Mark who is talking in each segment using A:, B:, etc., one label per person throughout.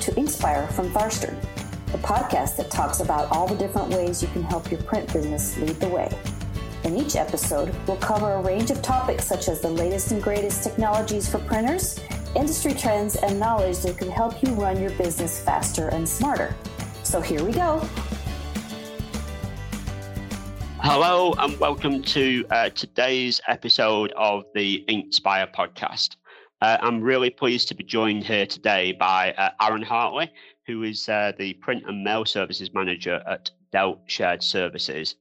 A: to Inspire from Tharstern, the podcast that talks about all the different ways you can help your print business lead the way. In each episode, we'll cover a range of topics such as the latest and greatest technologies for printers, industry trends, and knowledge that can help you run your business faster and smarter. So here we go.
B: Hello, and welcome to uh, today's episode of the Inspire podcast. Uh, I'm really pleased to be joined here today by uh, Aaron Hartley, who is uh, the print and mail services manager at Delt Shared Services.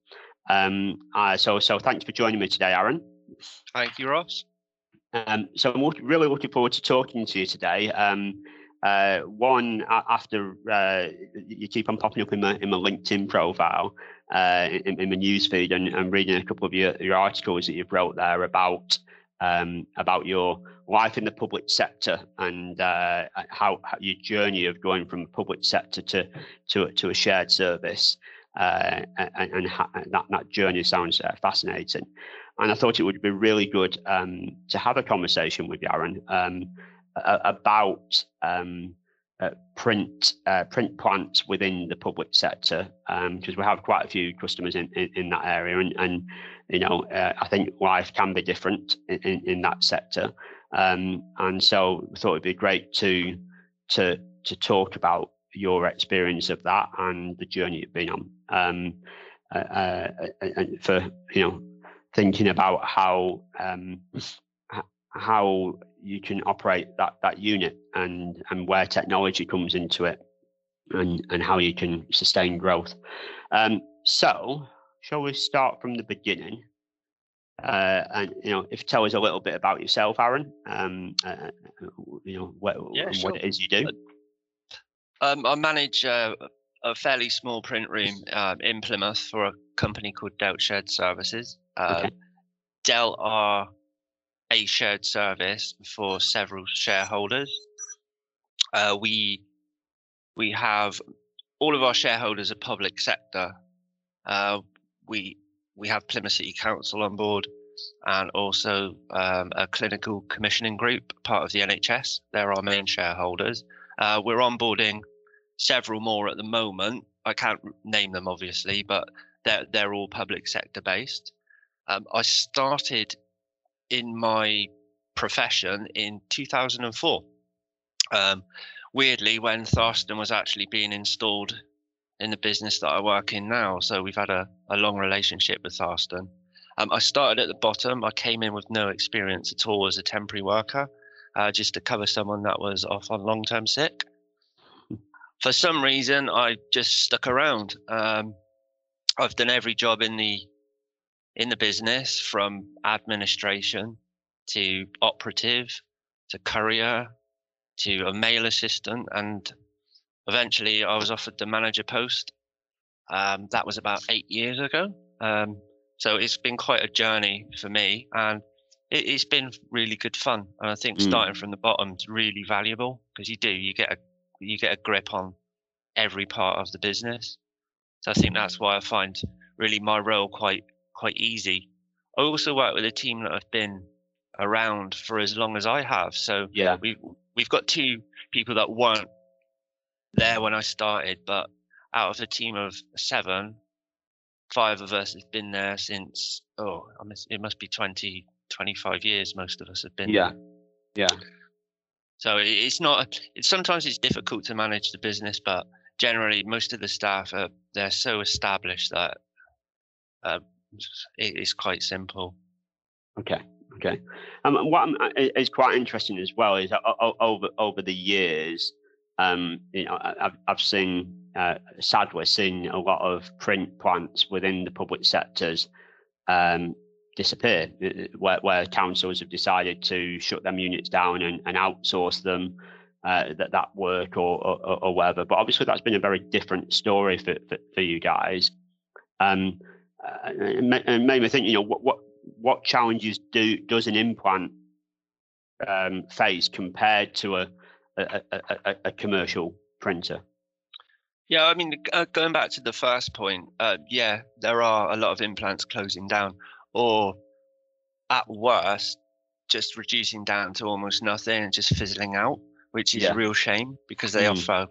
B: Um, so, so thanks for joining me today, Aaron.
C: Thank you, Ross.
B: Um, so I'm really looking forward to talking to you today. Um, uh, one after uh, you keep on popping up in my in my LinkedIn profile, uh, in, in my newsfeed, and, and reading a couple of your, your articles that you've wrote there about um, about your life in the public sector and uh, how, how, your journey of going from public sector to to to a shared service. Uh, and, and ha- that, that journey sounds uh, fascinating. And I thought it would be really good um, to have a conversation with Aaron um, about um, uh, print uh, print plants within the public sector because um, we have quite a few customers in, in, in that area and, and you know uh, I think life can be different in, in, in that sector. Um, and so we thought it'd be great to to to talk about your experience of that and the journey you've been on. Um, uh, uh, and for you know thinking about how um, how you can operate that that unit and and where technology comes into it and and how you can sustain growth um, so shall we start from the beginning uh, and you know if tell us a little bit about yourself aaron um, uh, uh you know what, yeah, sure. what it is you do
C: um, i manage uh, a fairly small print room um, in plymouth for a company called delt shared services okay. Um, delt are a shared service for several shareholders. Uh, we we have all of our shareholders are public sector. Uh, we we have Plymouth City Council on board, and also um, a clinical commissioning group, part of the NHS. They're our main shareholders. Uh, we're onboarding several more at the moment. I can't name them obviously, but they're they're all public sector based. Um, I started in my profession in 2004. Um, weirdly, when Tharstern was actually being installed in the business that I work in now. So we've had a, a long relationship with Tharstern. Um, I started at the bottom. I came in with no experience at all as a temporary worker, uh, just to cover someone that was off on long term sick. For some reason, I just stuck around. Um, I've done every job in the in the business from administration to operative to courier to a mail assistant and eventually i was offered the manager post. Um, that was about eight years ago. Um, so it's been quite a journey for me and it, has been really good fun and i think mm. starting from the bottom is really valuable because you do you get a you get a grip on every part of the business. So i think that's why i find really my role quite quite easy. I also work with a team that have been around for as long as I have. So yeah, we we've got two people that weren't there when I started, but out of the team of seven, five of us have been there since oh, it must be 20, 25 years. Most of us have been.
B: Yeah, yeah.
C: So it's not. It's sometimes it's difficult to manage the business, but generally most of the staff are they're so established that uh, it's quite simple.
B: Okay. Okay. Um, what uh, is quite interesting as well is over over the years, um, you know, I've I've seen uh, sadly seen a lot of print plants within the public sectors um, disappear, uh, uh, where, where councils have decided to shut them units down and, and outsource them uh, that that work or, or, or whatever. But obviously, that's been a very different story for for, for you guys. Um, uh, and made me think, you know, what what what challenges do does an implant um, face compared to a a, a, a commercial printer?
C: Yeah, I mean, uh, going back to the first point, uh, yeah, there are a lot of implants closing down, or at worst, just reducing down to almost nothing and just fizzling out. which is yeah. a real shame because they mm. offer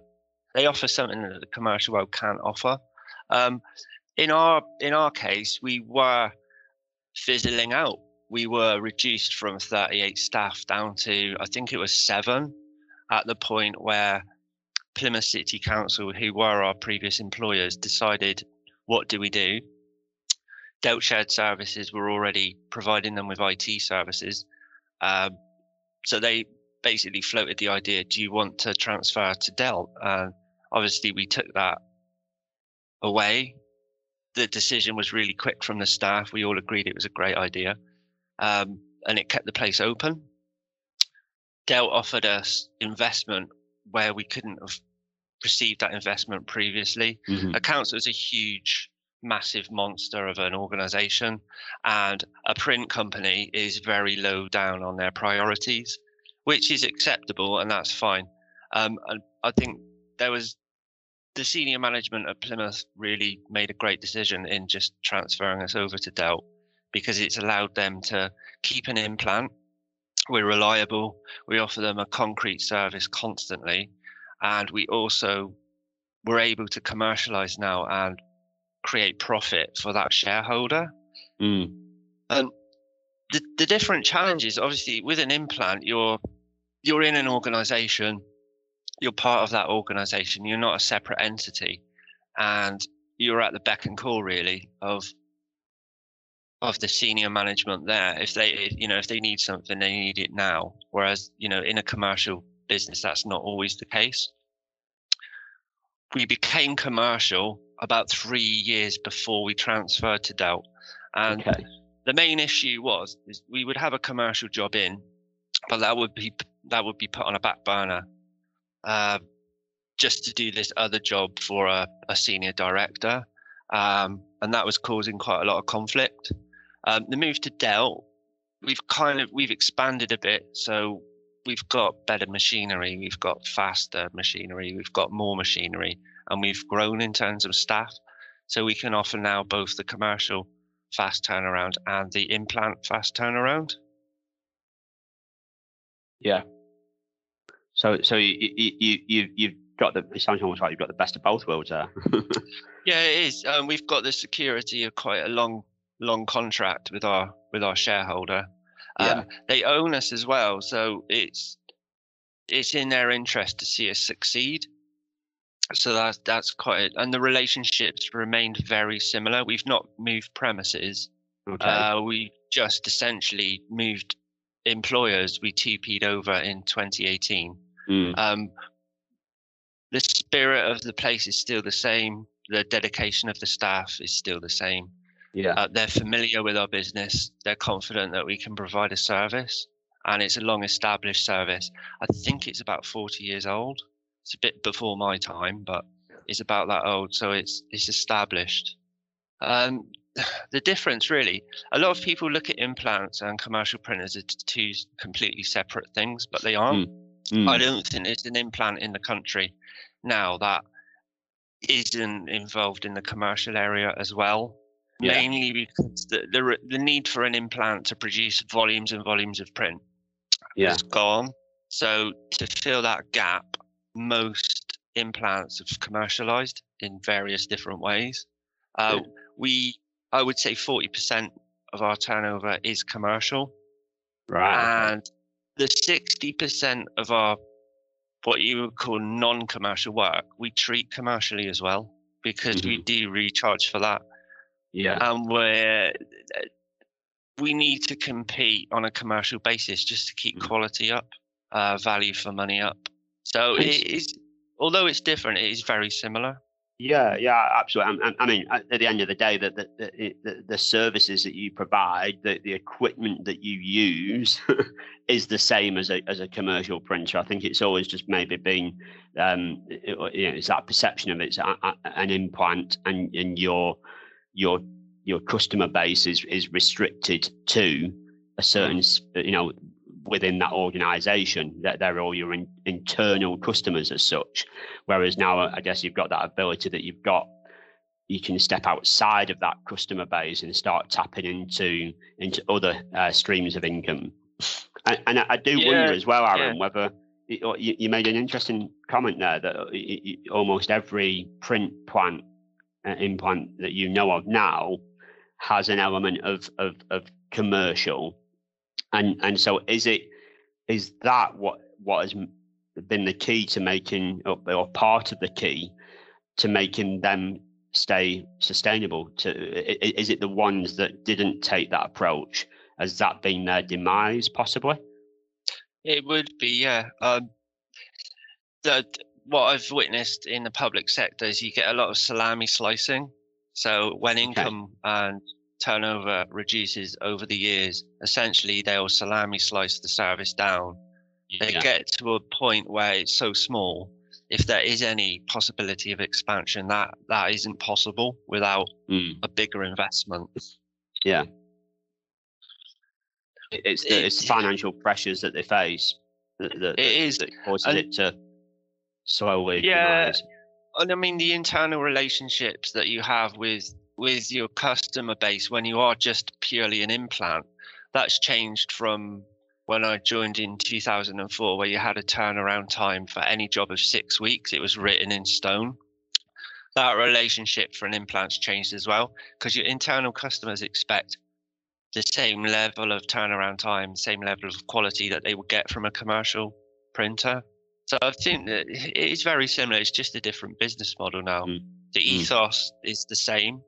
C: they offer something that the commercial world can't offer. Um, in our in our case, we were fizzling out. We were reduced from 38 staff down to I think it was seven at the point where Plymouth City Council, who were our previous employers, decided what do we do? Delt Shared Services were already providing them with IT services. Um, so they basically floated the idea do you want to transfer to Delt? And obviously, we took that away. The decision was really quick from the staff. We all agreed it was a great idea. Um, and it kept the place open. Delt offered us investment where we couldn't have received that investment previously. Mm-hmm. Accounts was a huge, massive monster of an organization, and a print company is very low down on their priorities, which is acceptable and that's fine. Um, and I think there was the senior management at Plymouth really made a great decision in just transferring us over to Delt because it's allowed them to keep an implant. We're reliable. We offer them a concrete service constantly and we also were able to commercialize now and create profit for that shareholder. Mm. And the, the different challenges, obviously, with an implant, you're you're in an organization, you're part of that organization, you're not a separate entity, and you're at the beck and call really of of the senior management there. If they, you know, if they need something, they need it now. Whereas, you know, in a commercial business, that's not always the case. We became commercial about three years before we transferred to Delt. And okay. the main issue was is we would have a commercial job in, but that would be that would be put on a back burner, uh, just to do this other job for a, a senior director, um, and that was causing quite a lot of conflict. Um, the move to Delt, we've kind of we've expanded a bit, so we've got better machinery, we've got faster machinery, we've got more machinery, and we've grown in terms of staff. So we can offer now both the commercial fast turnaround and the implant fast turnaround.
B: Yeah. So so you you you you've got the it sounds almost like you've got the best of both worlds there.
C: yeah, it is. Um, we've got the security of quite a long long contract with our with our shareholder. Um, yeah. They own us as well, so it's it's in their interest to see us succeed. So that's that's quite, and the relationships remained very similar. We've not moved premises. Okay. Uh, we just essentially moved employers. We TUPE'd over in 2018. Mm. Um, the spirit of the place is still the same. The dedication of the staff is still the same. Yeah. Uh, they're familiar with our business. They're confident that we can provide a service, and it's a long established service. I think it's about 40 years old. It's a bit before my time, but it's about that old, so it's it's established. Um, the difference really, a lot of people look at implants and commercial printers as two completely separate things, but they aren't. Mm. Mm. I don't think there's an implant in the country now that isn't involved in the commercial area as well yeah. mainly because the, the, the need for an implant to produce volumes and volumes of print yeah. is gone. So to fill that gap, most implants have commercialized in various different ways. Uh, we, I would say, forty percent of our turnover is commercial,
B: right?
C: And the sixty percent of our what you would call non-commercial work, we treat commercially as well because mm-hmm. we do recharge for that.
B: Yeah.
C: And we're we need to compete on a commercial basis just to keep mm. quality up, uh, value for money up. So it is, although it's different, it is very similar.
B: Yeah, yeah, absolutely. I, I mean, at the end of the day, the the, the, the services that you provide, the, the equipment that you use, is the same as a as a commercial printer. I think it's always just maybe been, um, you know, it's that perception of it's a, a, an implant, and and your your your customer base is is restricted to a certain you know within that organization that they're all your in, internal customers as such. Whereas now i guess you've got that ability that you've got you can step outside of that customer base and start tapping into into other uh, streams of income. And, and I, do yeah, wonder as well aaron yeah. whether you, you made an interesting comment there that almost every print plant uh, implant that you know of now has an element of, of, of commercial, and and so is it is that what what has been the key to making or part of the key to making them stay sustainable? To is it the ones that didn't take that approach? Has that been their demise possibly?
C: It would be yeah. Um the what i've witnessed in the public sector is you get a lot of salami slicing. So when income okay. and turnover reduces over the years essentially they'll salami slice the service down they yeah. get to a point where it's so small if there is any possibility of expansion that that isn't possible without mm. a bigger investment
B: yeah it's the, it's financial pressures that they face that, that,
C: it is
B: that causes and, it to slowly
C: yeah rise. and i mean the internal relationships that you have with with your customer base when you are just purely an implant that's changed from when I joined in 2004, where you had a turnaround time for any job of six weeks, it was written in stone. That relationship for an implant's changed as well because your internal customers expect the same level of turnaround time, same level of quality that they would get from a commercial printer. So I think that it is very similar. It's just a different business model now. Mm. The mm. ethos mm. is the same.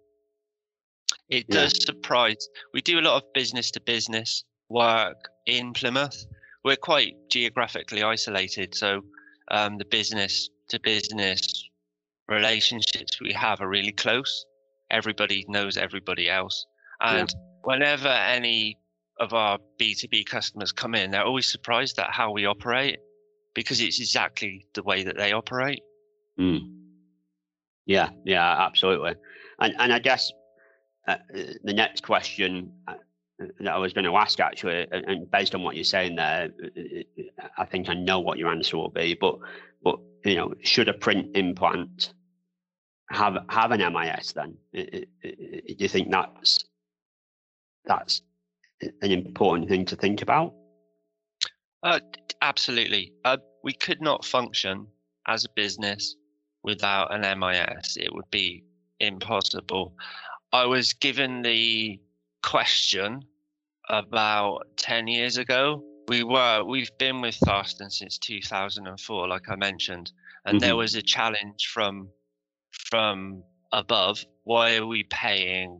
C: It yeah. does surprise. We do a lot of business to business work in Plymouth. We're quite geographically isolated, so um, the business to business relationships we have are really close. Everybody knows everybody else, and yeah. whenever any of our B2B customers come in, they're always surprised at how we operate because it's exactly the way that they operate.
B: Mm. Yeah, yeah, absolutely. And and I guess uh, the next question uh, that I was going to ask actually, and based on what you're saying there, I think I know what your answer will be. But but you know, should a print implant have have an MIS then? Do you think that's that's an important thing to think about?
C: Uh, absolutely. Uh, we could not function as a business without an MIS. It would be impossible. I was given the question about 10 years ago. We were, we've been with Tharstern since 2004, like I mentioned, and mm-hmm. there was a challenge from, from above. Why are we paying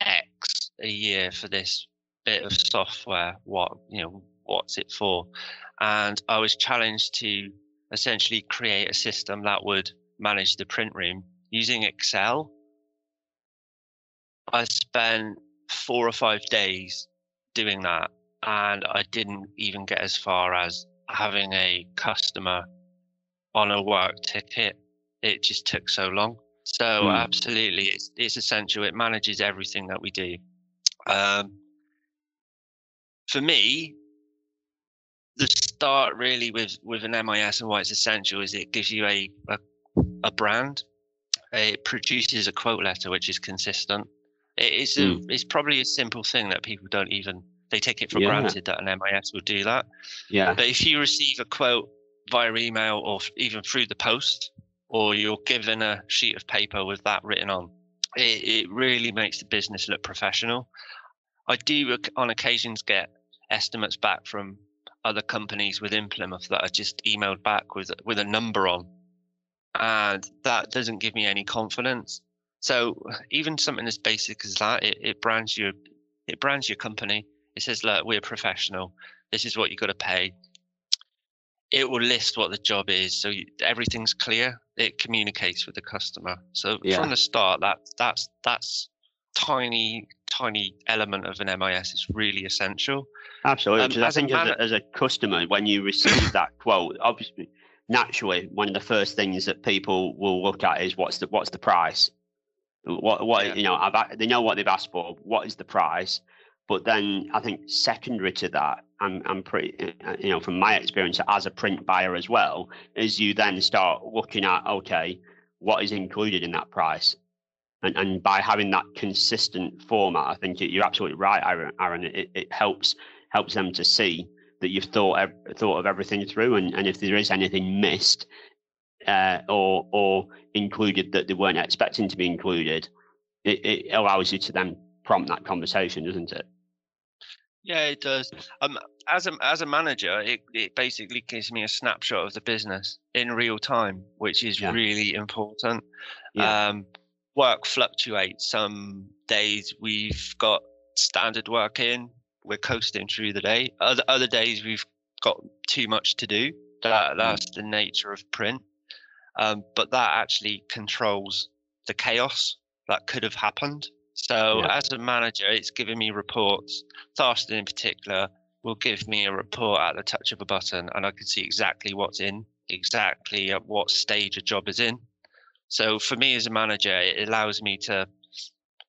C: X a year for this bit of software? What, you know, what's it for? And I was challenged to essentially create a system that would manage the print room using Excel. I spent four or five days doing that, and I didn't even get as far as having a customer on a work ticket. It just took so long. So mm. absolutely, it's it's essential. It manages everything that we do. Um, for me, the start really with with an MIS and why it's essential is it gives you a a, a brand. It produces a quote letter which is consistent. It's a, mm. it's probably a simple thing that people don't even they take it for yeah. granted that an MIS will do that.
B: Yeah.
C: But if you receive a quote via email or even through the post, or you're given a sheet of paper with that written on, it, it really makes the business look professional. I do on occasions get estimates back from other companies within Plymouth that are just emailed back with with a number on, and that doesn't give me any confidence. So even something as basic as that, it, it brands your it brands your company. It says, look, we're professional. This is what you got to pay. It will list what the job is, so you, everything's clear. It communicates with the customer. So yeah. from the start, that that's that's tiny tiny element of an MIS is really essential.
B: Absolutely, um, I think as a, as a customer, when you receive that quote, obviously, naturally, one of the first things that people will look at is what's the what's the price. What what yeah. you know, I've, they know what they've asked for. What is the price? But then I think secondary to that, I'm I'm pretty uh, you know from my experience as a print buyer as well, is you then start looking at okay, what is included in that price, and and by having that consistent format, I think you're absolutely right, Aaron. Aaron it, it helps helps them to see that you've thought thought of everything through, and, and if there is anything missed uh, or or included that they weren't expecting to be included, it, it allows you to then prompt that conversation, doesn't it?
C: Yeah, it does. Um, as a as a manager, it, it basically gives me a snapshot of the business in real time, which is yeah. really important. Yeah. Um, work fluctuates. Some days we've got standard work in, we're coasting through the day. Other other days we've got too much to do. That mm. that's the nature of print. Um, but that actually controls the chaos that could have happened. So yeah. as a manager, it's giving me reports. Tharstern in particular will give me a report at the touch of a button, and I can see exactly what's in, exactly at what stage a job is in. So for me as a manager, it allows me to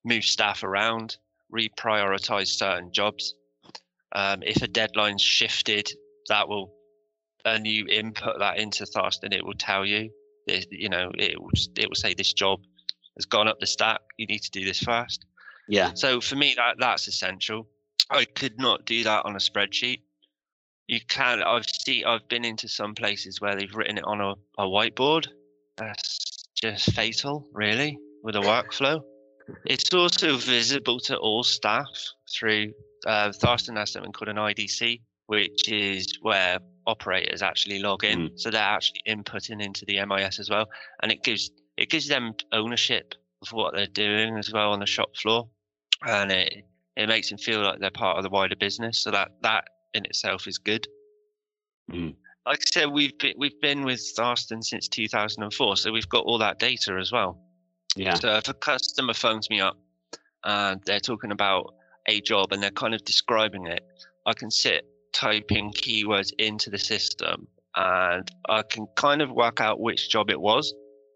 C: move staff around, reprioritize certain jobs. Um, if a deadline's shifted, that will, and you input that into and it will tell you, you know, it will, it will say this job has gone up the stack. You need to do this first.
B: Yeah.
C: So for me, that that's essential. I could not do that on a spreadsheet. You can. I've see. I've been into some places where they've written it on a, a whiteboard. That's just fatal, really, with a workflow. It's also visible to all staff through uh, Tharstern has something called an IDC, which is where operators actually log in. Mm. So they're actually inputting into the MIS as well, and it gives it gives them ownership of what they're doing as well on the shop floor, and it it makes them feel like they're part of the wider business. So that that in itself is good.
B: Mm
C: like I said, we've been, we've been with Tharstern since 2004, so we've got all that data as well.
B: Yeah.
C: So if a customer phones me up and they're talking about a job and they're kind of describing it, I can sit typing keywords into the system and I can kind of work out which job it was.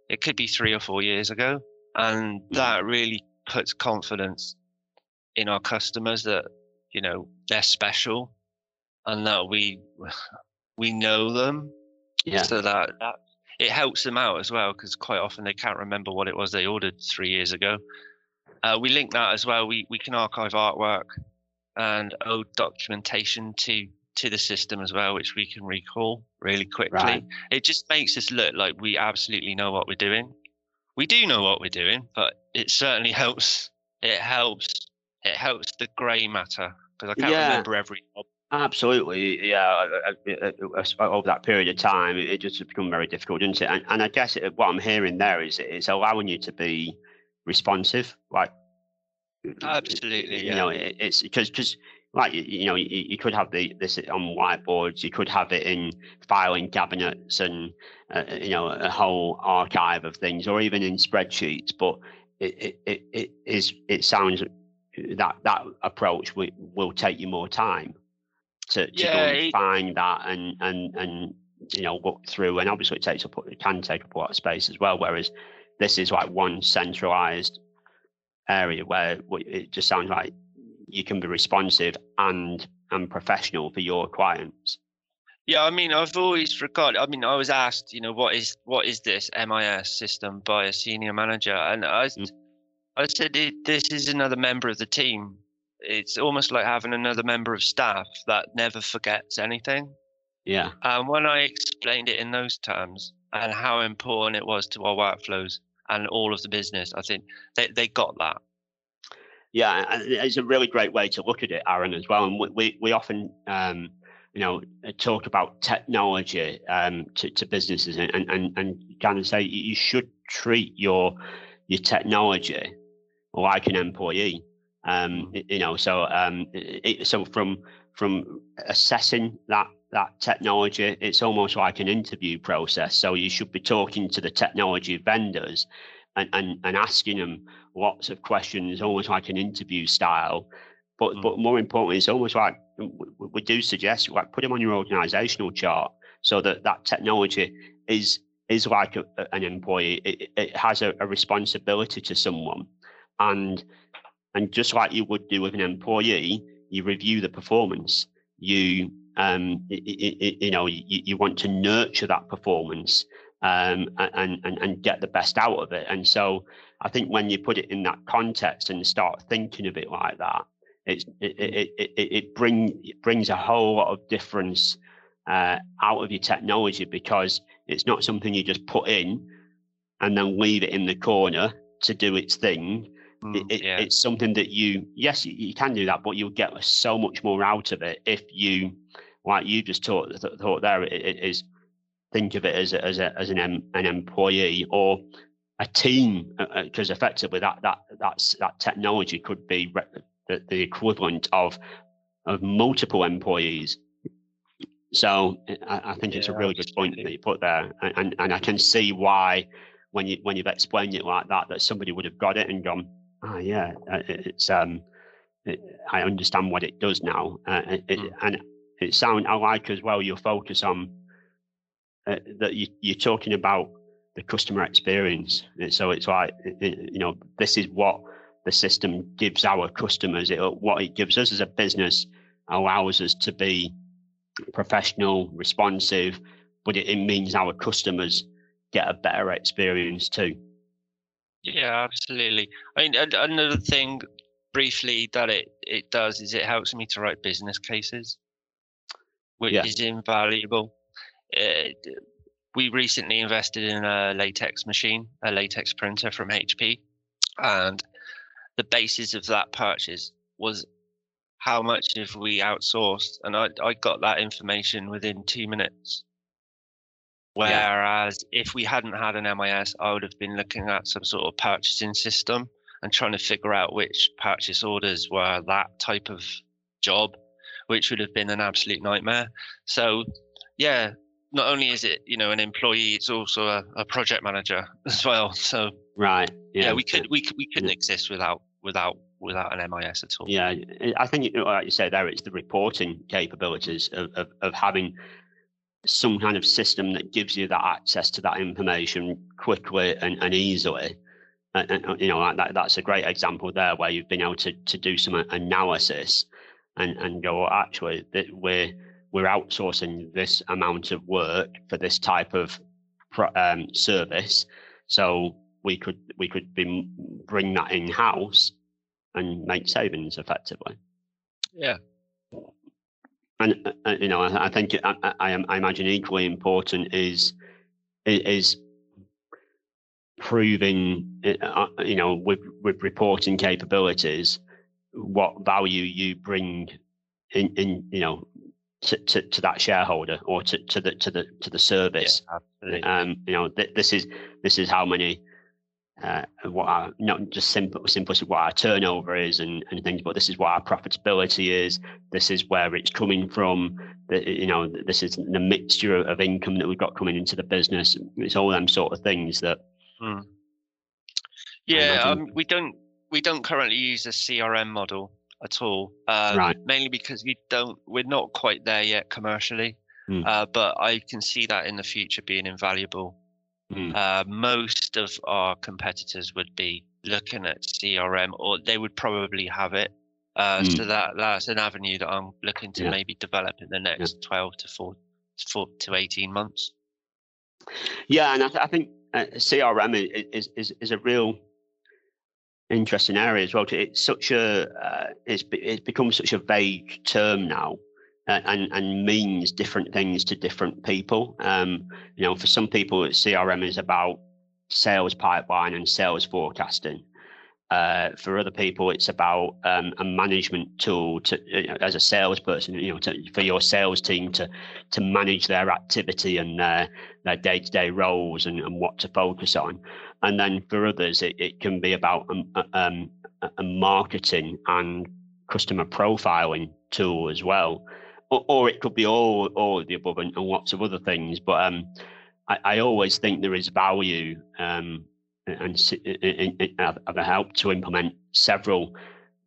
C: It could be three or four years ago, and mm. that really puts confidence in our customers that you know they're special and that we we know them.
B: Yeah.
C: So that, that it helps them out as well because quite often they can't remember what it was they ordered three years ago. Uh, we link that as well. We we can archive artwork and old documentation to to the system as well, which we can recall really quickly. Right. It just makes us look like we absolutely know what we're doing. We do know what we're doing, but it certainly helps. It helps. It helps the grey matter because I can't yeah. remember every
B: Absolutely, yeah. Over that period of time, it just has become very difficult, doesn't it? And, and I guess it, what I'm hearing there is it's allowing you to be responsive, like Mm-hmm.
C: absolutely.
B: You yeah. know, it, it's because because like you know you, you, could have the this on whiteboards, you could have it in filing cabinets, and uh, uh, you know a whole archive of things, or even in spreadsheets. But it it, it, it is it sounds that that approach will, will take you more time to, to yeah, go and it, find that and and and you know look through and obviously it takes up it can take up a lot of space as well whereas this is like one centralized area where it just sounds like you can be responsive and and professional for your clients
C: yeah i mean i've always regarded i mean i was asked you know what is what is this mis system by a senior manager and i mm. i said this is another member of the team it's almost like having another member of staff that never forgets anything.
B: Yeah.
C: And when I explained it in those terms and how important it was to our workflows and all of the business, I think they, they got that.
B: Yeah, and it's a really great way to look at it, Aaron, as well. And we, we often, um, you know, talk about technology um, to, to businesses and, and, and kind of say you should treat your your technology like an employee. Um, mm. you know, so um, it, so from from assessing that that technology, it's almost like an interview process. So you should be talking to the technology vendors and, and, and asking them lots of questions, almost like an interview style. But mm. but more importantly, it's almost like we do suggest like put them on your organizational chart so that that technology is is like a, an employee. It, it has a, a responsibility to someone, and and just like you would do with an employee, you review the performance. You um, it, you know you, you want to nurture that performance um, and, and and get the best out of it. And so I think when you put it in that context and start thinking of it like that, it, it, it, it, bring, it brings a whole lot of difference uh, out of your technology because it's not something you just put in and then leave it in the corner to do its thing. Mm, it, yeah. It's something that you, yes, you, you, can do that, but you'll get so much more out of it if you, like you just taught, thought there, it is think of it as a, as a, as an an employee or a team because uh, uh effectively that that that's that technology could be the, the equivalent of of multiple employees so I, I think yeah, it's a really good point that you put there, and and I can see why when you when you've explained it like that, that somebody would have got it and gone, oh yeah, uh, it's um, it, I understand what it does now, uh, it, mm. and it sound I like as well your focus on uh, that you, you're talking about the customer experience. So it's like you know this is what the system gives our customers. It what it gives us as a business allows us to be professional, responsive, but it, it means our customers get a better experience too.
C: Yeah, absolutely. I mean, another thing briefly that it, it does is it helps me to write business cases, which yeah. is invaluable. It, uh, we recently invested in a latex machine, a latex printer from HP, and the basis of that purchase was how much have we outsourced? And I, I got that information within two minutes. Whereas yeah. if we hadn't had an MIS, I would have been looking at some sort of purchasing system and trying to figure out which purchase orders were that type of job, which would have been an absolute nightmare. So, yeah, not only is it you know an employee, it's also a, a project manager as well. So,
B: right,
C: yeah, yeah we could we we couldn't exist without without without an MIS at all.
B: Yeah, I think, like you said there, it's the reporting capabilities of, of, of having some kind of system that gives you that access to that information quickly and, and easily. And, and you know that, that's a great example there where you've been able to, to do some analysis and, and go well, actually we're we're outsourcing this amount of work for this type of um, service so we could we could be bring that in house and make savings effectively.
C: Yeah.
B: And uh, you know, I, I think I, I, I, imagine equally important is is proving, uh, uh, you know, with with reporting capabilities, what value you bring in, in you know, to, to, to that shareholder or to, to the to the to the service. Yeah, um, you know, th- this is this is how many uh, what our not just simple simplicity what our turnover is and, and things, but this is what our profitability is. This is where it's coming from. That you know, this is the mixture of income that we've got coming into the business. It's all them sort of things that.
C: Hmm. Yeah, um, we don't we don't currently use a CRM model at all. Um, right. Mainly because we don't we're not quite there yet commercially. Hmm. Uh, but I can see that in the future being invaluable Mm. Uh, most of our competitors would be looking at CRM, or they would probably have it. Uh, mm. So that that's an avenue that I'm looking to yeah. maybe develop in the next yeah. 12 to 4, 4 to 18 months.
B: Yeah, and I, th- I think uh, CRM is, is is a real interesting area as well. It's such a uh, it's it's become such a vague term now and and means different things to different people. Um, you know, for some people, CRM is about sales pipeline and sales forecasting. Uh, for other people, it's about um, a management tool to, know, as a salesperson, you know, to, for your sales team to to manage their activity and their their day to day roles and, and what to focus on. And then for others, it, it can be about um, um, a marketing and customer profiling tool as well or, it could be all all of the above and, and lots of other things. But um, I, I, always think there is value um, and I've helped to implement several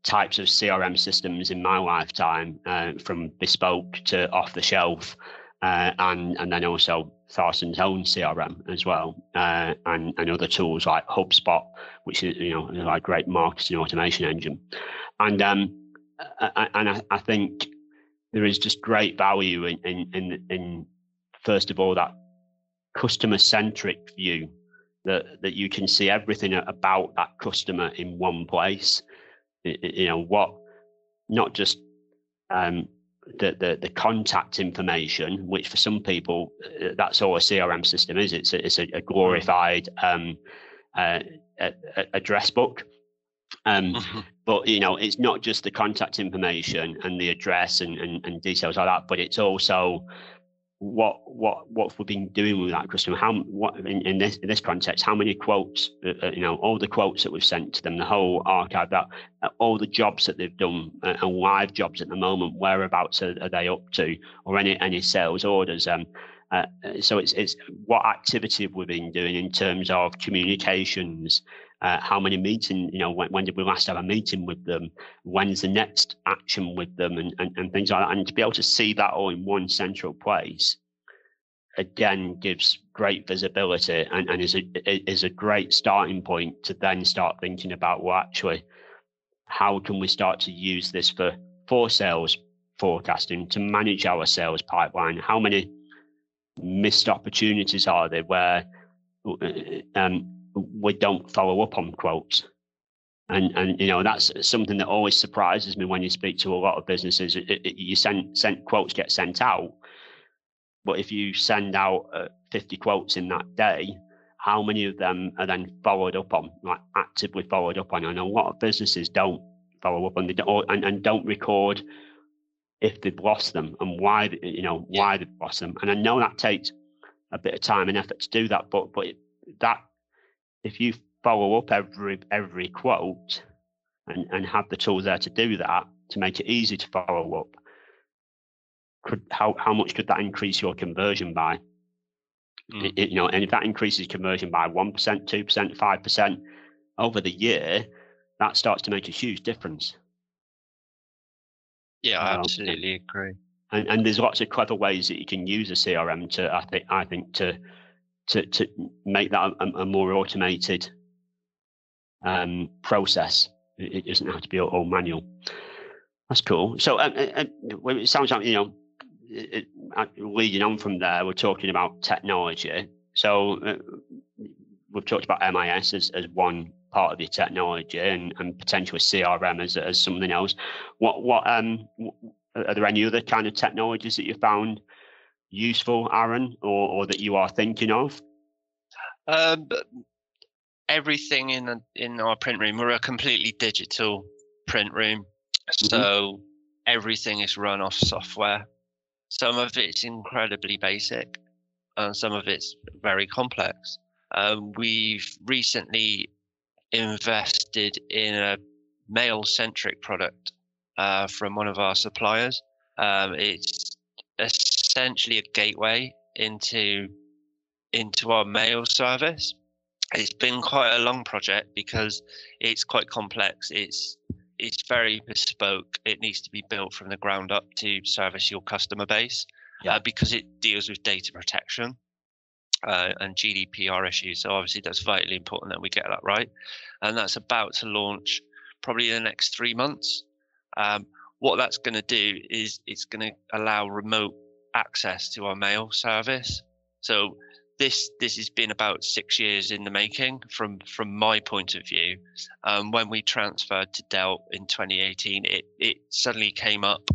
B: types of CRM systems in my lifetime, uh, from bespoke to off the shelf, uh, and and then also Tharstern's own CRM as well, uh, and and other tools like HubSpot, which is you know like great marketing automation engine, and um, and I, I think there is just great value in in in, in first of all that customer centric view that that you can see everything about that customer in one place you know what not just um, the, the, the contact information, which for some people uh, that's all a CRM system is. It's a, it's a, glorified um, uh, address book. Um, mm-hmm. But you know, it's not just the contact information and the address and, and, and details like that, but it's also what what what we've been doing with that customer. How what in, in this in this context how many quotes uh, uh, you know all the quotes that we've sent to them the whole archive that uh, all the jobs that they've done uh, and live jobs at the moment whereabouts are, are, they up to? Or any any sales orders? Um uh, so it's it's what activity we've been doing in terms of communications uh, how many meetings, you know, when, when, did we last have a meeting with them? When's the next action with them and, and, and things like that. And to be able to see that all in one central place, again, gives great visibility and, and is, a, is a great starting point to then start thinking about, well, actually, how can we start to use this for, for sales forecasting to manage our sales pipeline? How many missed opportunities are there where uh, um, we don't follow up on quotes. And and you know that's something that always surprises me when you speak to a lot of businesses. It, it, you send send quotes get sent out, but if you send out uh, 50 quotes in that day, how many of them are then followed up on, like actively followed up on? And a lot of businesses don't follow up on, they don't, and, and don't record if they've lost them and why you know why they've lost them. And I know that takes a bit of time and effort to do that, but but that if you follow up every every quote and, and have the tools there to do that to make it easy to follow up, could how how much could that increase your conversion by? Mm. It, you know, and if that increases conversion by one percent, two percent, five percent over the year, that starts to make a huge difference.
C: Yeah, I absolutely agree.
B: And, and there's lots of clever ways that you can use a CRM to I think I think to to to make that a, a more automated um, process. It, it, doesn't have to be all, all manual. That's cool. So um, uh, uh it sounds like you know, it, uh, leading on from there, we're talking about technology. So uh, we've talked about MIS as, as one part of your technology and, and potentially CRM as, as something else. What what um are there any other kind of technologies that you found useful, Aaron, or, or that you are thinking of?
C: Um, everything in in our print room, we're a completely digital print room, mm-hmm. so everything is run off software. Some of it's incredibly basic, and some of it's very complex. Um, we've recently invested in a mail centric product uh, from one of our suppliers. Um, it's a essentially a gateway into into our mail service. It's been quite a long project because it's quite complex. It's it's very bespoke. It needs to be built from the ground up to service your customer base yeah. uh, because it deals with data protection uh, and GDPR issues. So obviously that's vitally important that we get that right. And that's about to launch probably in the next three months. Um, what that's going to do is it's going to allow remote access to our mail service. So this this has been about six years in the making from from my point of view. Um, when we transferred to Delt in 2018, it it suddenly came up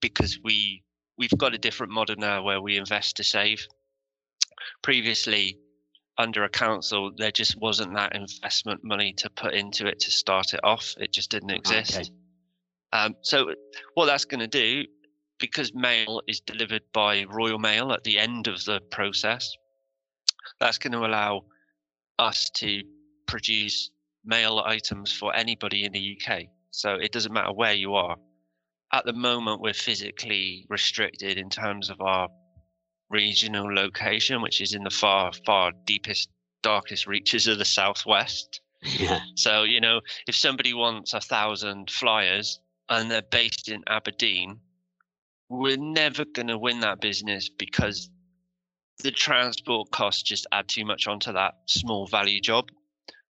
C: because we we've got a different model now where we invest to save. Previously, under a council, there just wasn't that investment money to put into it to start it off. It just didn't exist. Okay. Um, so what that's going to do because mail is delivered by Royal Mail at the end of the process, that's going to allow us to produce mail items for anybody in the UK. So it doesn't matter where you are. At the moment, we're physically restricted in terms of our regional location, which is in the far, far deepest, darkest reaches of the southwest.
B: Yeah.
C: So, you know, if somebody wants a thousand flyers and they're based in Aberdeen, we're never going to win that business because the transport costs just add too much onto that small value job.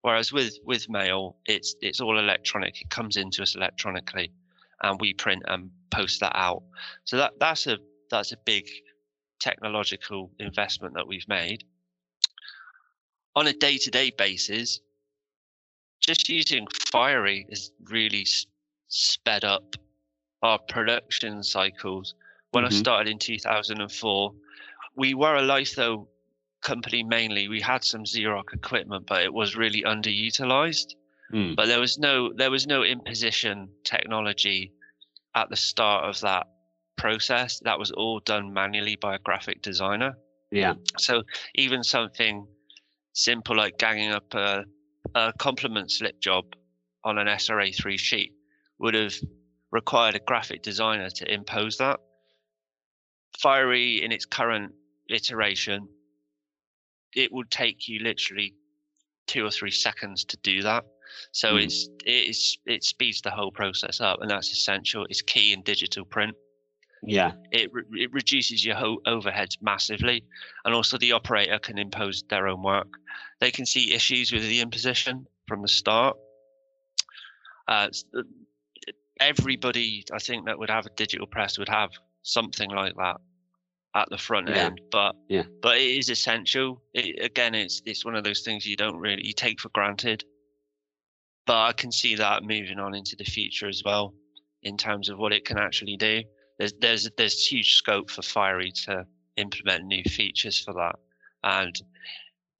C: Whereas with with mail, it's it's all electronic. It comes into us electronically, and we print and post that out. So that that's a that's a big technological investment that we've made. On a day-to-day basis, just using Fiery is really sped up our production cycles. When mm-hmm. I started in 2004, we were a litho company mainly. We had some Xerox equipment, but it was really underutilized. Mm. But there was no there was no imposition technology at the start of that process. That was all done manually by a graphic designer.
B: Yeah.
C: So even something simple like ganging up a, a compliment slip job on an SRA3 sheet would have required a graphic designer to impose that. Fiery in its current iteration, it would take you literally two or three seconds to do that. So mm. it's it's it speeds the whole process up, and that's essential. It's key in digital print.
B: Yeah,
C: it re- it reduces your ho- overheads massively, and also the operator can impose their own work. They can see issues with the imposition from the start. Uh, everybody, I think, that would have a digital press would have something like that at the front yeah. end. But
B: yeah,
C: but it is essential. It, again, it's it's one of those things you don't really you take for granted. But I can see that moving on into the future as well, in terms of what it can actually do. There's there's there's huge scope for Fiery to implement new features for that, and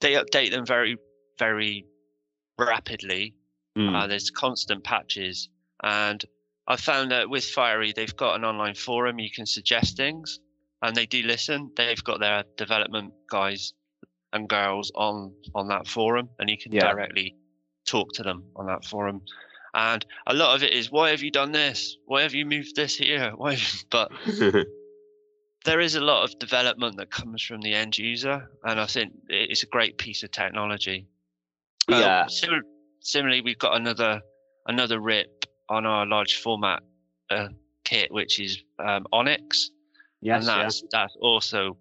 C: they update them very very rapidly. Mm. Uh, there's constant patches, and I found that with Fiery, they've got an online forum you can suggest things, and they do listen. They've got their development guys and girls on on that forum, and you can yeah. directly talk to them on that forum. And a lot of it is, why have you done this? Why have you moved this here? Why? But there is a lot of development that comes from the end user, and I think it's a great piece of technology.
B: Um, yeah. Um,
C: similar, similarly, we've got another another RIP on our large format uh, kit, which is um, Onyx.
B: Yes,
C: and that's
B: yeah.
C: that's also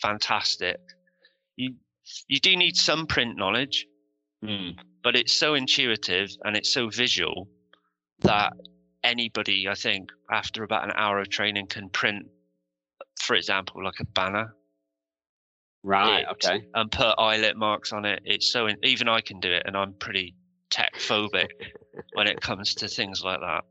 C: fantastic. You you do need some print knowledge,
B: mm.
C: but it's so intuitive and it's so visual that anybody, I think, after about an hour of training, can print, for example, like a banner.
B: Right.
C: It,
B: okay.
C: And put eyelet marks on it. It's so in, even I can do it, and I'm pretty tech phobic when it comes to things like that.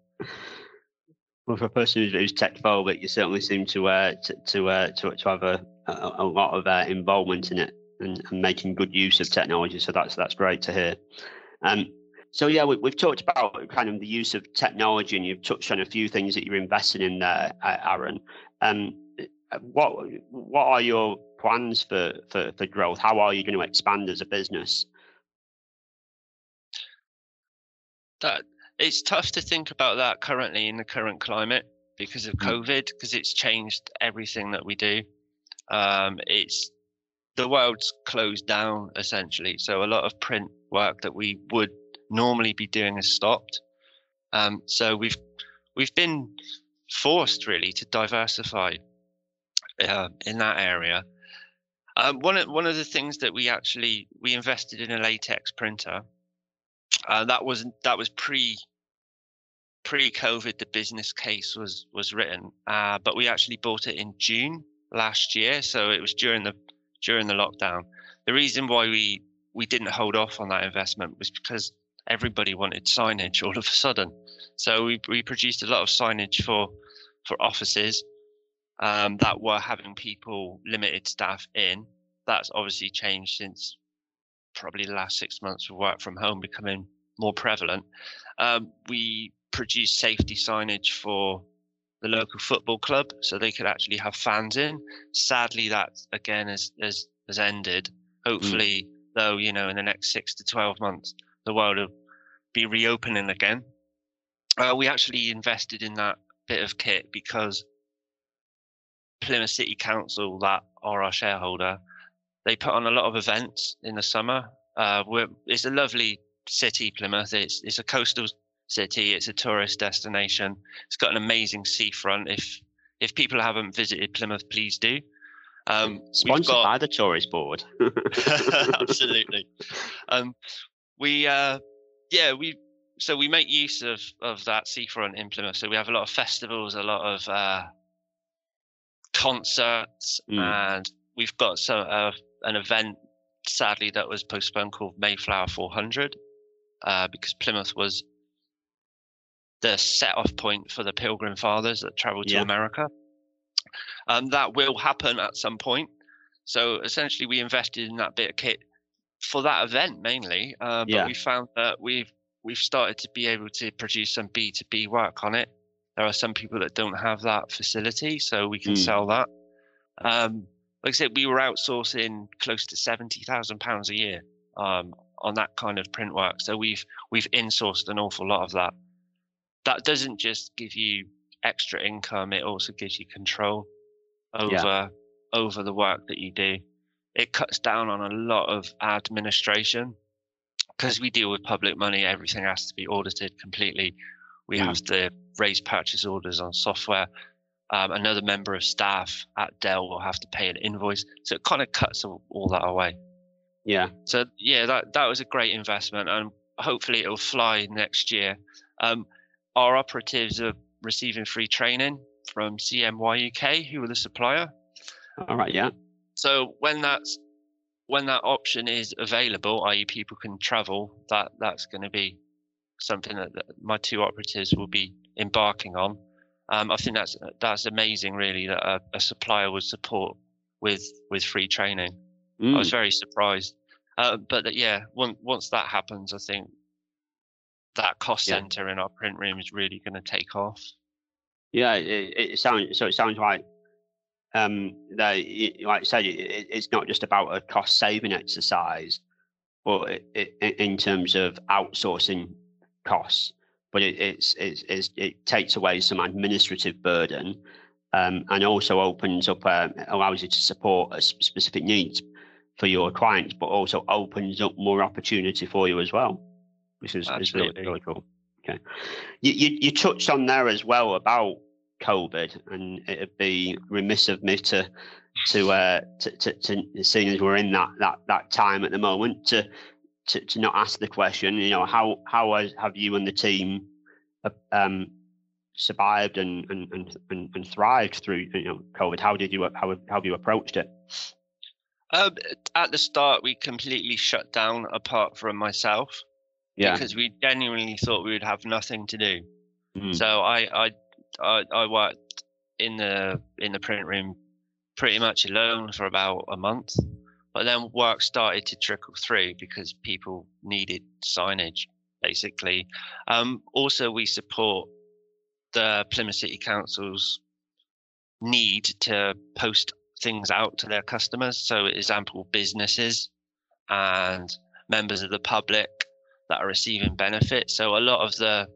B: Well, for a person who's tech phobic, you certainly seem to uh, to to, uh, to, to have a, a, a lot of uh, involvement in it and, and, making good use of technology. So that's that's great to hear. Um, so yeah, we, have talked about kind of the use of technology, and you've touched on a few things that you're investing in there, Aaron. Um, what what are your plans for, for for growth? How are you going to expand as a business?
C: That it's tough to think about that currently in the current climate because of hmm. COVID, because it's changed everything that we do. Um, it's the world's closed down essentially, so a lot of print work that we would normally be doing has stopped. Um, so we've we've been forced really to diversify uh, in that area. Um, one of one of the things that we actually we invested in a latex printer. Uh, that was that was pre pre-COVID, the business case was was written, uh, but we actually bought it in June last year, so it was during the during the lockdown. The reason why we we didn't hold off on that investment was because everybody wanted signage all of a sudden. So we we produced a lot of signage for for offices um, that were having people limited staff in. That's obviously changed since probably the last six months of work from home becoming more prevalent. Um, we produce safety signage for the local football club so they could actually have fans in. Sadly, that again has has, has ended. Mm. Hopefully, mm. though, you know, in the next six to twelve months, the world will be reopening again. Uh, we actually invested in that bit of kit because Plymouth City Council, that are our shareholder, they put on a lot of events in the summer. Uh, it's a lovely city, Plymouth. It's it's a coastal city. It's a tourist destination. It's got an amazing seafront. If if people haven't visited Plymouth, please do. Um,
B: Sponsored got... by the tourist board.
C: Absolutely. Um, we uh, yeah we so we make use of of that seafront in Plymouth. So we have a lot of festivals, a lot of uh, concerts, mm. and we've got some uh, an event sadly that was postponed called Mayflower 400 uh, because Plymouth was the set off point for the Pilgrim Fathers that traveled to yeah. America. Um, that will happen at some point. So essentially, we invested in that bit of kit for that event mainly. Uh, but yeah. we found that we've we've started to be able to produce some B two B work on it. There are some people that don't have that facility, so we can mm. sell that. Um, like I said, we were outsourcing close to seventy thousand pounds a year um, on that kind of print work. So we've we've insourced an awful lot of that. That doesn't just give you extra income; it also gives you control over yeah. over the work that you do. It cuts down on a lot of administration because we deal with public money. Everything has to be audited completely. We mm. have to raise purchase orders on software um, another member of staff at Delt will have to pay an invoice. So it kind of cuts all, all that away.
B: Yeah.
C: So yeah, that that was a great investment, and hopefully it'll fly next year. Um, our operatives are receiving free training from CMY UK, who are the supplier.
B: All right. Yeah.
C: So when that's when that option is available, i.e., people can travel, that that's going to be something that, that my two operatives will be embarking on. Um, I think that's that's amazing, really, that a, a, supplier would support with with free training. Mm. I was mm. very surprised, uh, but that, yeah, once once that happens, I think that cost yeah. center in our print room is really going to take off.
B: Yeah, it, it, sounds so. It sounds like um, they, like I said, it, it's not just about a cost saving exercise, but in terms of outsourcing costs but it, it's, it's, it takes away some administrative burden um, and also opens up, uh, allows you to support a specific needs for your clients, but also opens up more opportunity for you as well, which is, is really, really cool. Okay. You, you, you touched on there as well about COVID, and it'd be remiss of me to to uh to, to, to seeing as we're in that that that time at the moment to to, to not ask the question, you know, how how have you and the team um, survived and, and and, and thrived through you know COVID? How did you how, how have you approached it?
C: Um, at the start, we completely shut down, apart from myself, yeah. because we genuinely thought we would have nothing to do. Mm. So I, I I I worked in the in the print room pretty much alone for about a month. But then work started to trickle through because people needed signage, basically. Um, also, we support the Plymouth City Council's need to post things out to their customers. So, example, businesses and members of the public that are receiving benefits. So, a lot of the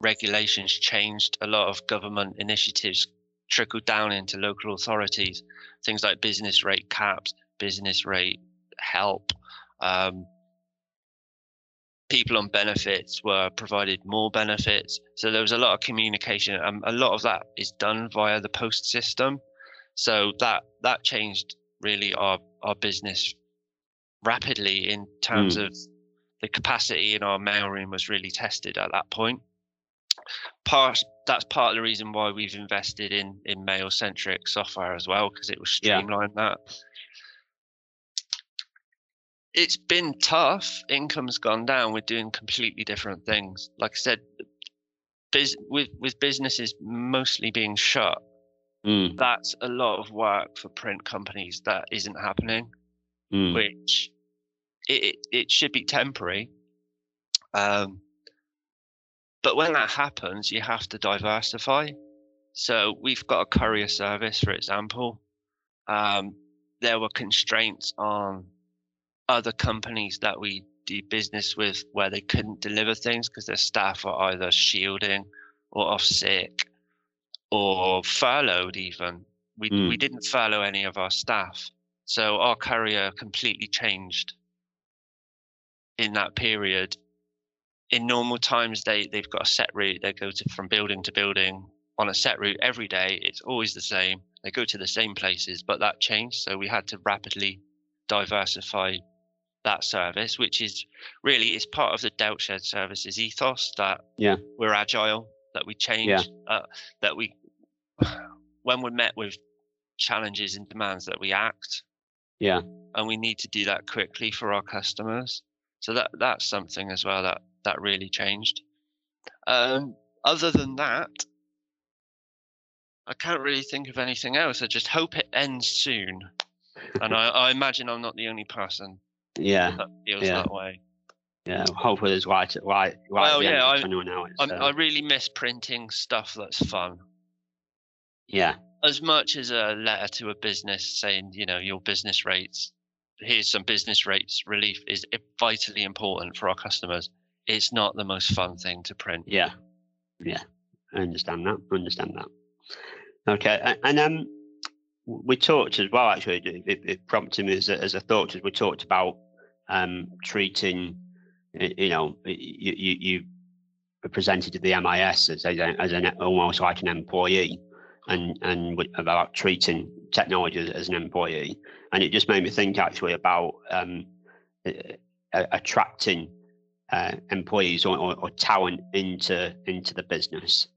C: regulations changed, a lot of government initiatives trickled down into local authorities, things like business rate caps, business rate help. Um, people on benefits were provided more benefits. So there was a lot of communication. Um, a lot of that is done via the post system. So that that changed really our our business rapidly in terms mm. of the capacity in our mailroom was really tested at that point. Part that's part of the reason why we've invested in in mail centric software as well because it was streamlined yeah. that it's been tough. Income's gone down. We're doing completely different things. Like I said, biz, with with businesses mostly being shut, mm. that's a lot of work for print companies that isn't happening. Mm. Which it, it, it should be temporary. Um, but when that happens, you have to diversify. So we've got a courier service, for example. Um, there were constraints on other companies that we do business with where they couldn't deliver things because their staff are either shielding or off sick or furloughed even. We mm. we didn't furlough any of our staff. So our courier completely changed in that period. In normal times they they've got a set route. They go to, from building to building on a set route every day. It's always the same. They go to the same places but that changed. So we had to rapidly diversify that service, which is really is part of the Delt Shared Services ethos that
B: yeah
C: we're agile, that we change, yeah. uh, that we when we're met with challenges and demands that we act.
B: Yeah,
C: and we need to do that quickly for our customers. So that that's something as well that that really changed. Um, other than that, I can't really think of anything else. I just hope it ends soon. And I, I imagine I'm not the only person
B: Yeah,
C: that feels
B: Yeah.
C: that way.
B: yeah. Hopefully, there's light, light, light
C: Well,
B: at the end
C: yeah, I-
B: the tunnel now. It's,
C: I'm,
B: uh,
C: I really miss printing stuff that's fun.
B: yeah,
C: As much as a letter to a business saying, you know, your business rates, here's some business rates relief is vitally important for our customers. It's not the most fun thing to print.
B: yeah, yeah. I understand that. I understand that. Okay, and um, we talked as well. Actually, it, it, it prompted me as a, as a thought. As we talked about um, treating, you know, you you, you presented to the MIS as a, as an almost like an employee, and and about treating technology as, as an employee, and it just made me think actually about um, attracting uh, employees or, or, or talent into into the business.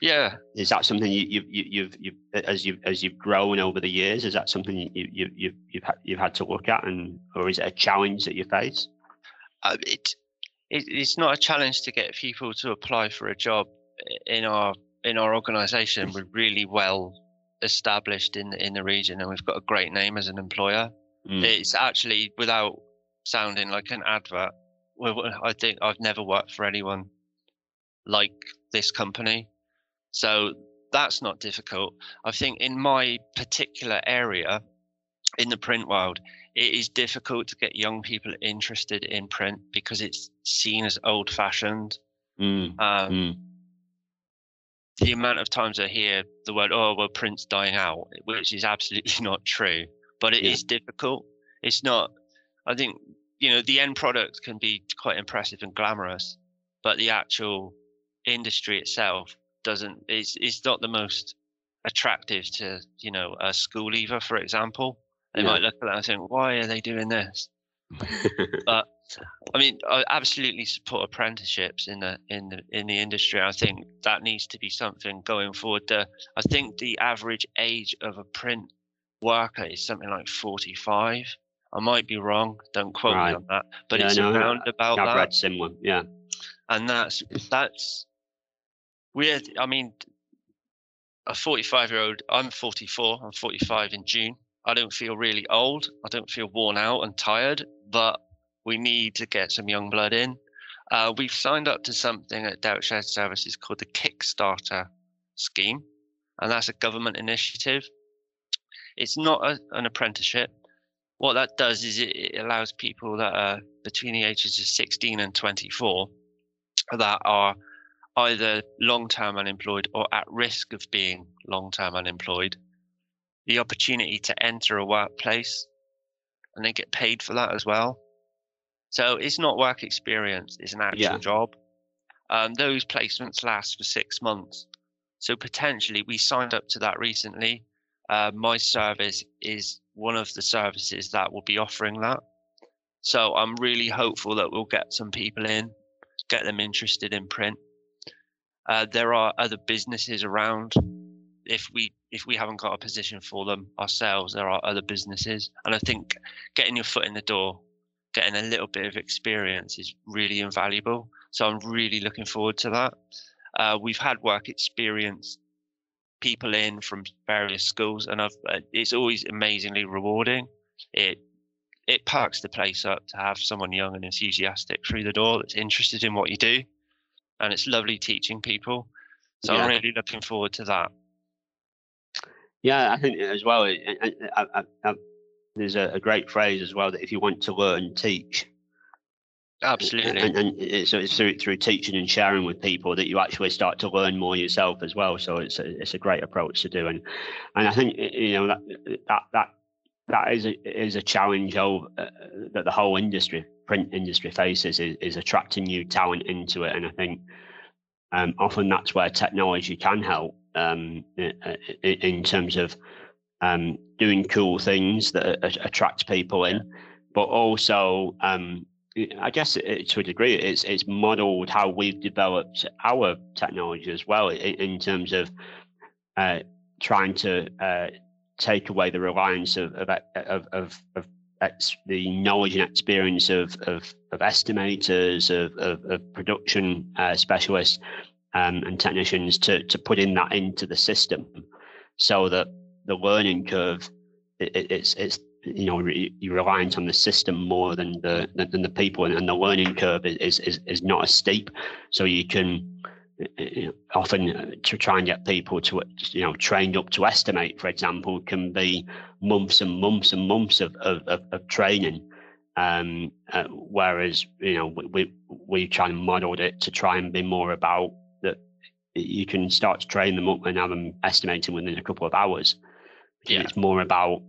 C: Yeah,
B: Is that something you, you, you, you've you've as you as you've grown over the years? Is that something you, you you've you've had, you've had to look at, and or is it a challenge that you face?
C: uh, it, it it's not a challenge to get people to apply for a job in our in our organisation. We're really well established in in the region, and we've got a great name as an employer.
B: Mm,
C: It's actually without sounding like an advert. I think I've never worked for anyone like this company, so that's not difficult. I think in my particular area, in the print world, it is difficult to get young people interested in print because it's seen as old-fashioned.
B: mm,
C: Um,
B: mm.
C: the amount of times I hear the word, oh, well, print's dying out, which is absolutely not true, but it is
B: Yeah.
C: difficult. It's not, I think, you know, the end product can be quite impressive and glamorous, but the actual industry itself doesn't, is is not the most attractive to, you know, a school leaver, for example. They
B: Yeah.
C: might look at that and think, why are they doing this? But I mean, I absolutely support apprenticeships in the in the in the industry. I think that needs to be something going forward. The, I think the average age of a print worker is something like forty-five. I might be wrong. Don't quote
B: Right.
C: me on that, but
B: Yeah,
C: it's
B: no,
C: around about
B: I've
C: that,
B: read similar. Yeah,
C: and that's that's weird. I mean, a forty-five-year-old. I'm forty-four. I'm forty-five in June. I don't feel really old. I don't feel worn out and tired, but we need to get some young blood in. Uh, we've signed up to something at Shared Services called the Kickstarter scheme, and that's a government initiative. It's not a, an apprenticeship. What that does is it, it allows people that are between the ages of 16 and 24 that are either long term unemployed or at risk of being long term unemployed the opportunity to enter a workplace and they get paid for that as well. So it's not work experience, it's an actual
B: Yeah.
C: job. Um, those placements last for six months. So potentially, we signed up to that recently. Uh, my service is one of the services that will be offering that. So I'm really hopeful that we'll get some people in, get them interested in print. Uh, there are other businesses around. If we if we haven't got a position for them ourselves, there are other businesses, and I think getting your foot in the door, getting a little bit of experience is really invaluable. So I'm really looking forward to that. Uh, we've had work experience people in from various schools, and I've, uh, it's always amazingly rewarding. It it perks the place up to have someone young and enthusiastic through the door that's interested in what you do, and it's lovely teaching people. So I'm really looking forward to that.
B: yeah. I think as well. I, I, I, there's a, a great phrase as well that if you want to learn, teach.
C: Absolutely.
B: And, and it's, it's through through teaching and sharing with people that you actually start to learn more yourself as well. So it's a, it's a great approach to do, and and I think you know that that that that is a, is a challenge of, uh, that the whole industry, print industry faces is, is attracting new talent into it, and I think um, often that's where technology can help um, in, terms of um, doing cool things that attract people in, but also um, I guess it, to a degree, it's it's modelled how we've developed our technology as well in, in terms of uh, trying to uh, take away the reliance of of, of, of, the knowledge and experience of of, of estimators, of, of, of production uh, specialists um, and technicians to to put in that into the system, so that the learning curve it, it's it's you know you're reliant on the system more than the than the people. And, the learning curve is, is is not as steep. So you can often uh, to try and get people to you know trained up to estimate for example can be months and months and months of of, of, of training um, uh, whereas you know we we try and model it to try and be more about that you can start to train them up and have them estimating within a couple of hours yeah. it's more about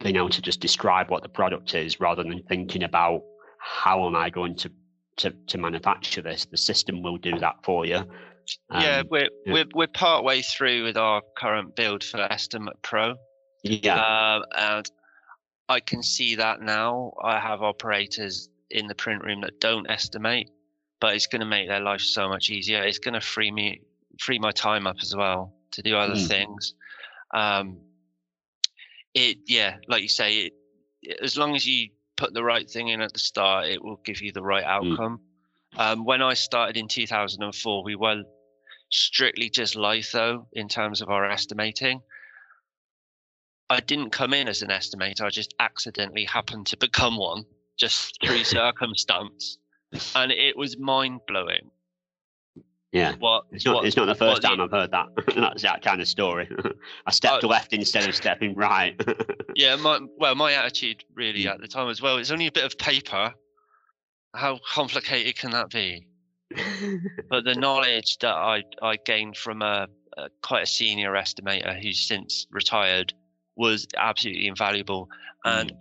B: being able to just describe what the product is rather than thinking about how am I going to to, to manufacture this. The system will do that for you.
C: Um, yeah, we're yeah. we're we're part way through with our current build for Estimate Pro.
B: Yeah, uh,
C: and I can see that now. I have operators in the print room that don't estimate, but it's going to make their life so much easier. It's going to free me free my time up as well to do other mm. things. Um, it yeah, like you say, it, as long as you put the right thing in at the start, it will give you the right mm. outcome. Mm. Um, when I started in 2004, we were strictly just litho in terms of our estimating. I didn't come in as an estimator. I just accidentally happened to become one just through circumstance. And it was mind blowing
B: yeah. What, it's not. What, it's not the first time I've heard that. That's that kind of story. I stepped uh, left instead of stepping right.
C: yeah. My well, my attitude really mm. at the time as well. It's only a bit of paper. How complicated can that be? but the knowledge that I I gained from a, a quite a senior estimator who's since retired was absolutely invaluable, and mm.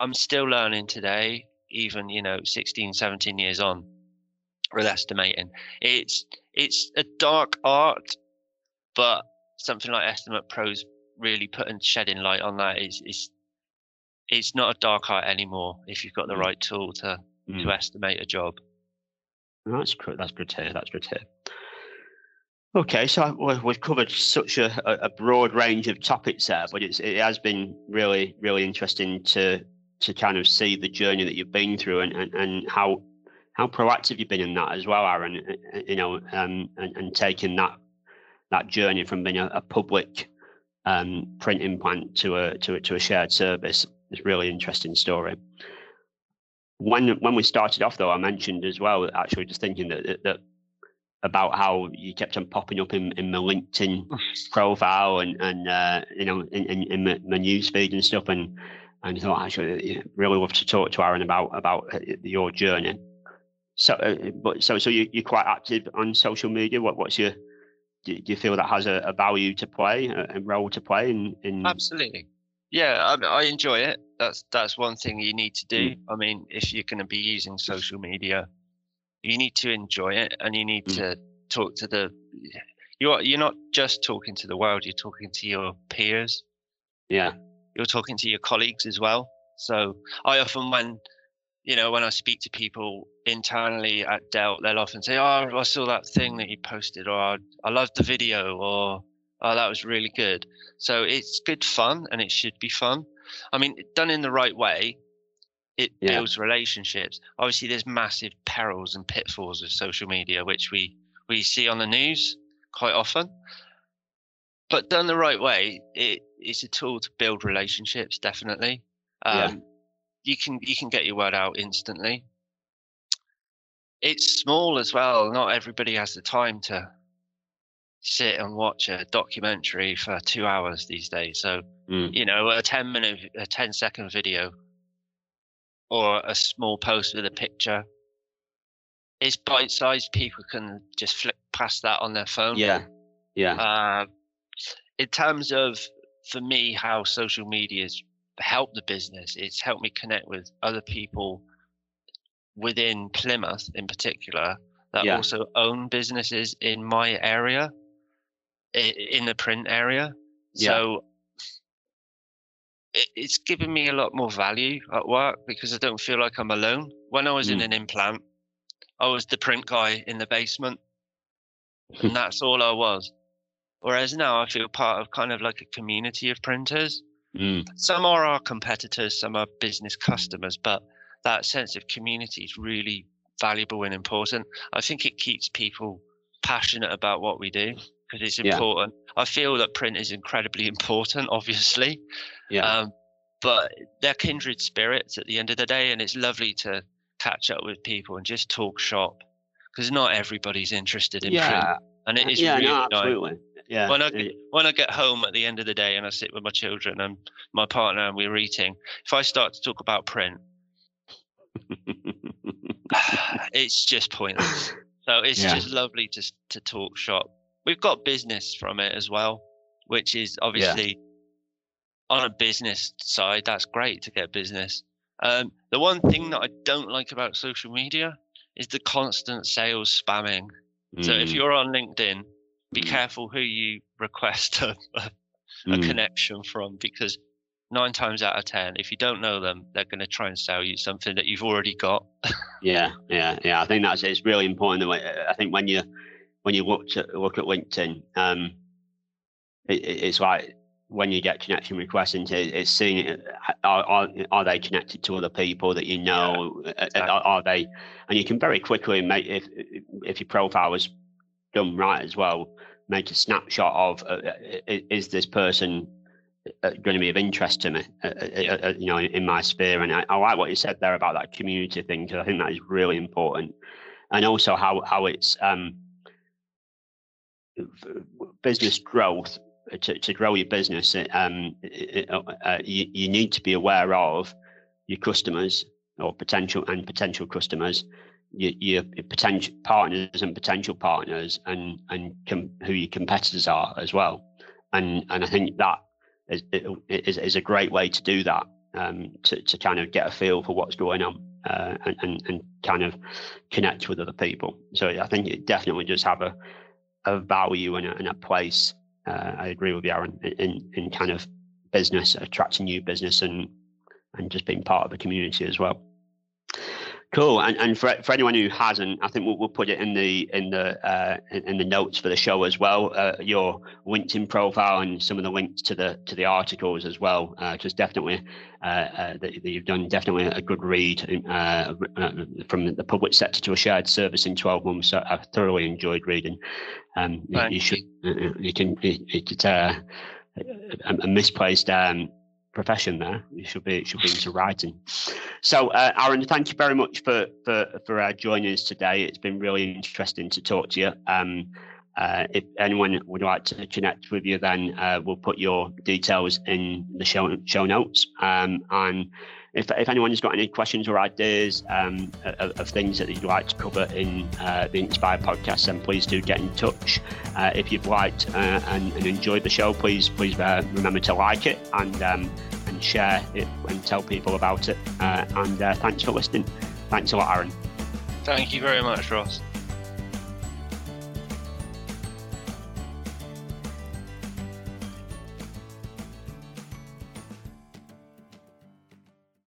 C: I'm still learning today. Even you know, 16, 17 years on with estimating. It's it's a dark art, but something like Estimate Pro's really putting shedding light on that is is it's not a dark art anymore if you've got the mm. right tool to mm. to estimate a job.
B: That's good. That's good to hear. That's good to hear. Okay, so we've covered such a, a broad range of topics there, but it's, it has been really, really interesting to to kind of see the journey that you've been through and, and, and how how proactive you've been in that as well, Aaron. You know, um, and, and taking that that journey from being a, a public um, print implant to a to a, to a shared service is really interesting story. When when we started off, though, I mentioned as well, actually, just thinking that that about how you kept on popping up in, in my LinkedIn profile and and uh, you know in, in, in my, my news and stuff, and and I thought actually really love to talk to Aaron about about uh, your journey. So, uh, but so so you, you're quite active on social media. What what's your do, you feel that has a, a value to play, a, a, role to play in, in?
C: Absolutely. Yeah, I, I, enjoy it. That's that's one thing you need to do. Mm. I mean, if you're going to be using social media, you need to enjoy it, and you need mm. to talk to the. You're you're not just talking to the world. You're talking to your peers.
B: Yeah.
C: You're talking to your colleagues as well. So I often when you know, when I speak to people internally at Delt, they'll often say, "Oh, I saw that thing that you posted," or "I loved the video," or "Oh, that was really good." So it's good fun, and it should be fun. I mean, done in the right way, it yeah. builds relationships. Obviously, there's massive perils and pitfalls of social media, which we we see on the news quite often. But done the right way, it, it's a tool to build relationships, definitely. Um, yeah you can you can get your word out instantly. It's small as well. Not everybody has the time to sit and watch a documentary for two hours these days. So mm. you know, a ten minute, a 10 second video, or a small post with a picture. It's bite sized. People can just flick past that on their phone.
B: Yeah, yeah.
C: Uh, in terms of for me, how social media is helped the business. It's helped me connect with other people within Plymouth, in particular, that yeah. also own businesses in my area, in the print area. Yeah. So it's given me a lot more value at work because I don't feel like I'm alone. When I was mm. in an implant, I was the print guy in the basement, and that's all I was. Whereas now I feel part of kind of like a community of printers Mm. Some are our competitors, some are business customers, but that sense of community is really valuable and important. I think it keeps people passionate about what we do because it's important. Yeah. I feel that print is incredibly important, obviously. Yeah. Um, but they're kindred spirits at the end of the day, and it's lovely to catch up with people and just talk shop because not everybody's interested in yeah. print, and it is
B: yeah,
C: really
B: no, absolutely.
C: Nice. Yeah. When I when I get home at the end of the day and I sit with my children and my partner and we're eating, if I start to talk about print, it's just pointless. So it's yeah. just lovely to to talk shop. We've got business from it as well, which is obviously yeah. on a business side. That's great to get business. Um, the one thing that I don't like about social media is the constant sales spamming. Mm. So if mm. you're on LinkedIn, be mm. careful who you request a, a, a mm. connection from because nine times out of ten, if you don't know them, they're going to try and sell you something that you've already got.
B: yeah, yeah, yeah. I think that's it's really important. I think when you when you look at look at LinkedIn, um, it, it's like when you get connection requests into it, it's seeing are, are, are they connected to other people that you know yeah, exactly. are, are, they and you can very quickly make if if your profile was done right as well make a snapshot of uh, is this person uh, going to be of interest to me, uh, uh, uh, you know, in, in, my sphere. And I, I, like what you said there about that community thing because I think that is really important, and also how how it's um, business growth to, to grow your business. Um, uh, you, you need to be aware of your customers or potential and potential customers, your, your, potential partners and potential partners, and and com- who your competitors are as well. And and I think that is, is, is a great way to do that um, to, to kind of get a feel for what's going on uh, and, and, and kind of connect with other people. So I think it definitely does have a, a value and a, and a place. Uh, I agree with you, Aaron, in, in kind of business, attracting new business and and just being part of the community as well. Cool, and and for, for anyone who hasn't, I think we'll, we'll put it in the in the uh, in, the notes for the show as well. Uh, your LinkedIn profile and some of the links to the to the articles as well. Uh, just definitely uh, uh, that, that, you've done definitely a good read uh, from the public sector to a shared service in twelve months. I've thoroughly enjoyed reading. Um, you, you, should you can it, it's a, a misplaced um, profession there. You should be it should be into writing. So, uh, Aaron, thank you very much for for for uh, joining us today. It's been really interesting to talk to you. Um, uh, if anyone would like to connect with you, then uh, we'll put your details in the show show notes. Um, and if, if anyone's got any questions or ideas um, of, of, things that you'd like to cover in uh, the Inspire podcast, then please do get in touch. Uh, if you've liked uh, and, and, enjoyed the show, please please uh, remember to like it and um, and share it and tell people about it. Uh, and thanks for listening. Thanks a lot, Aaron.
C: Thank you very much, Ross.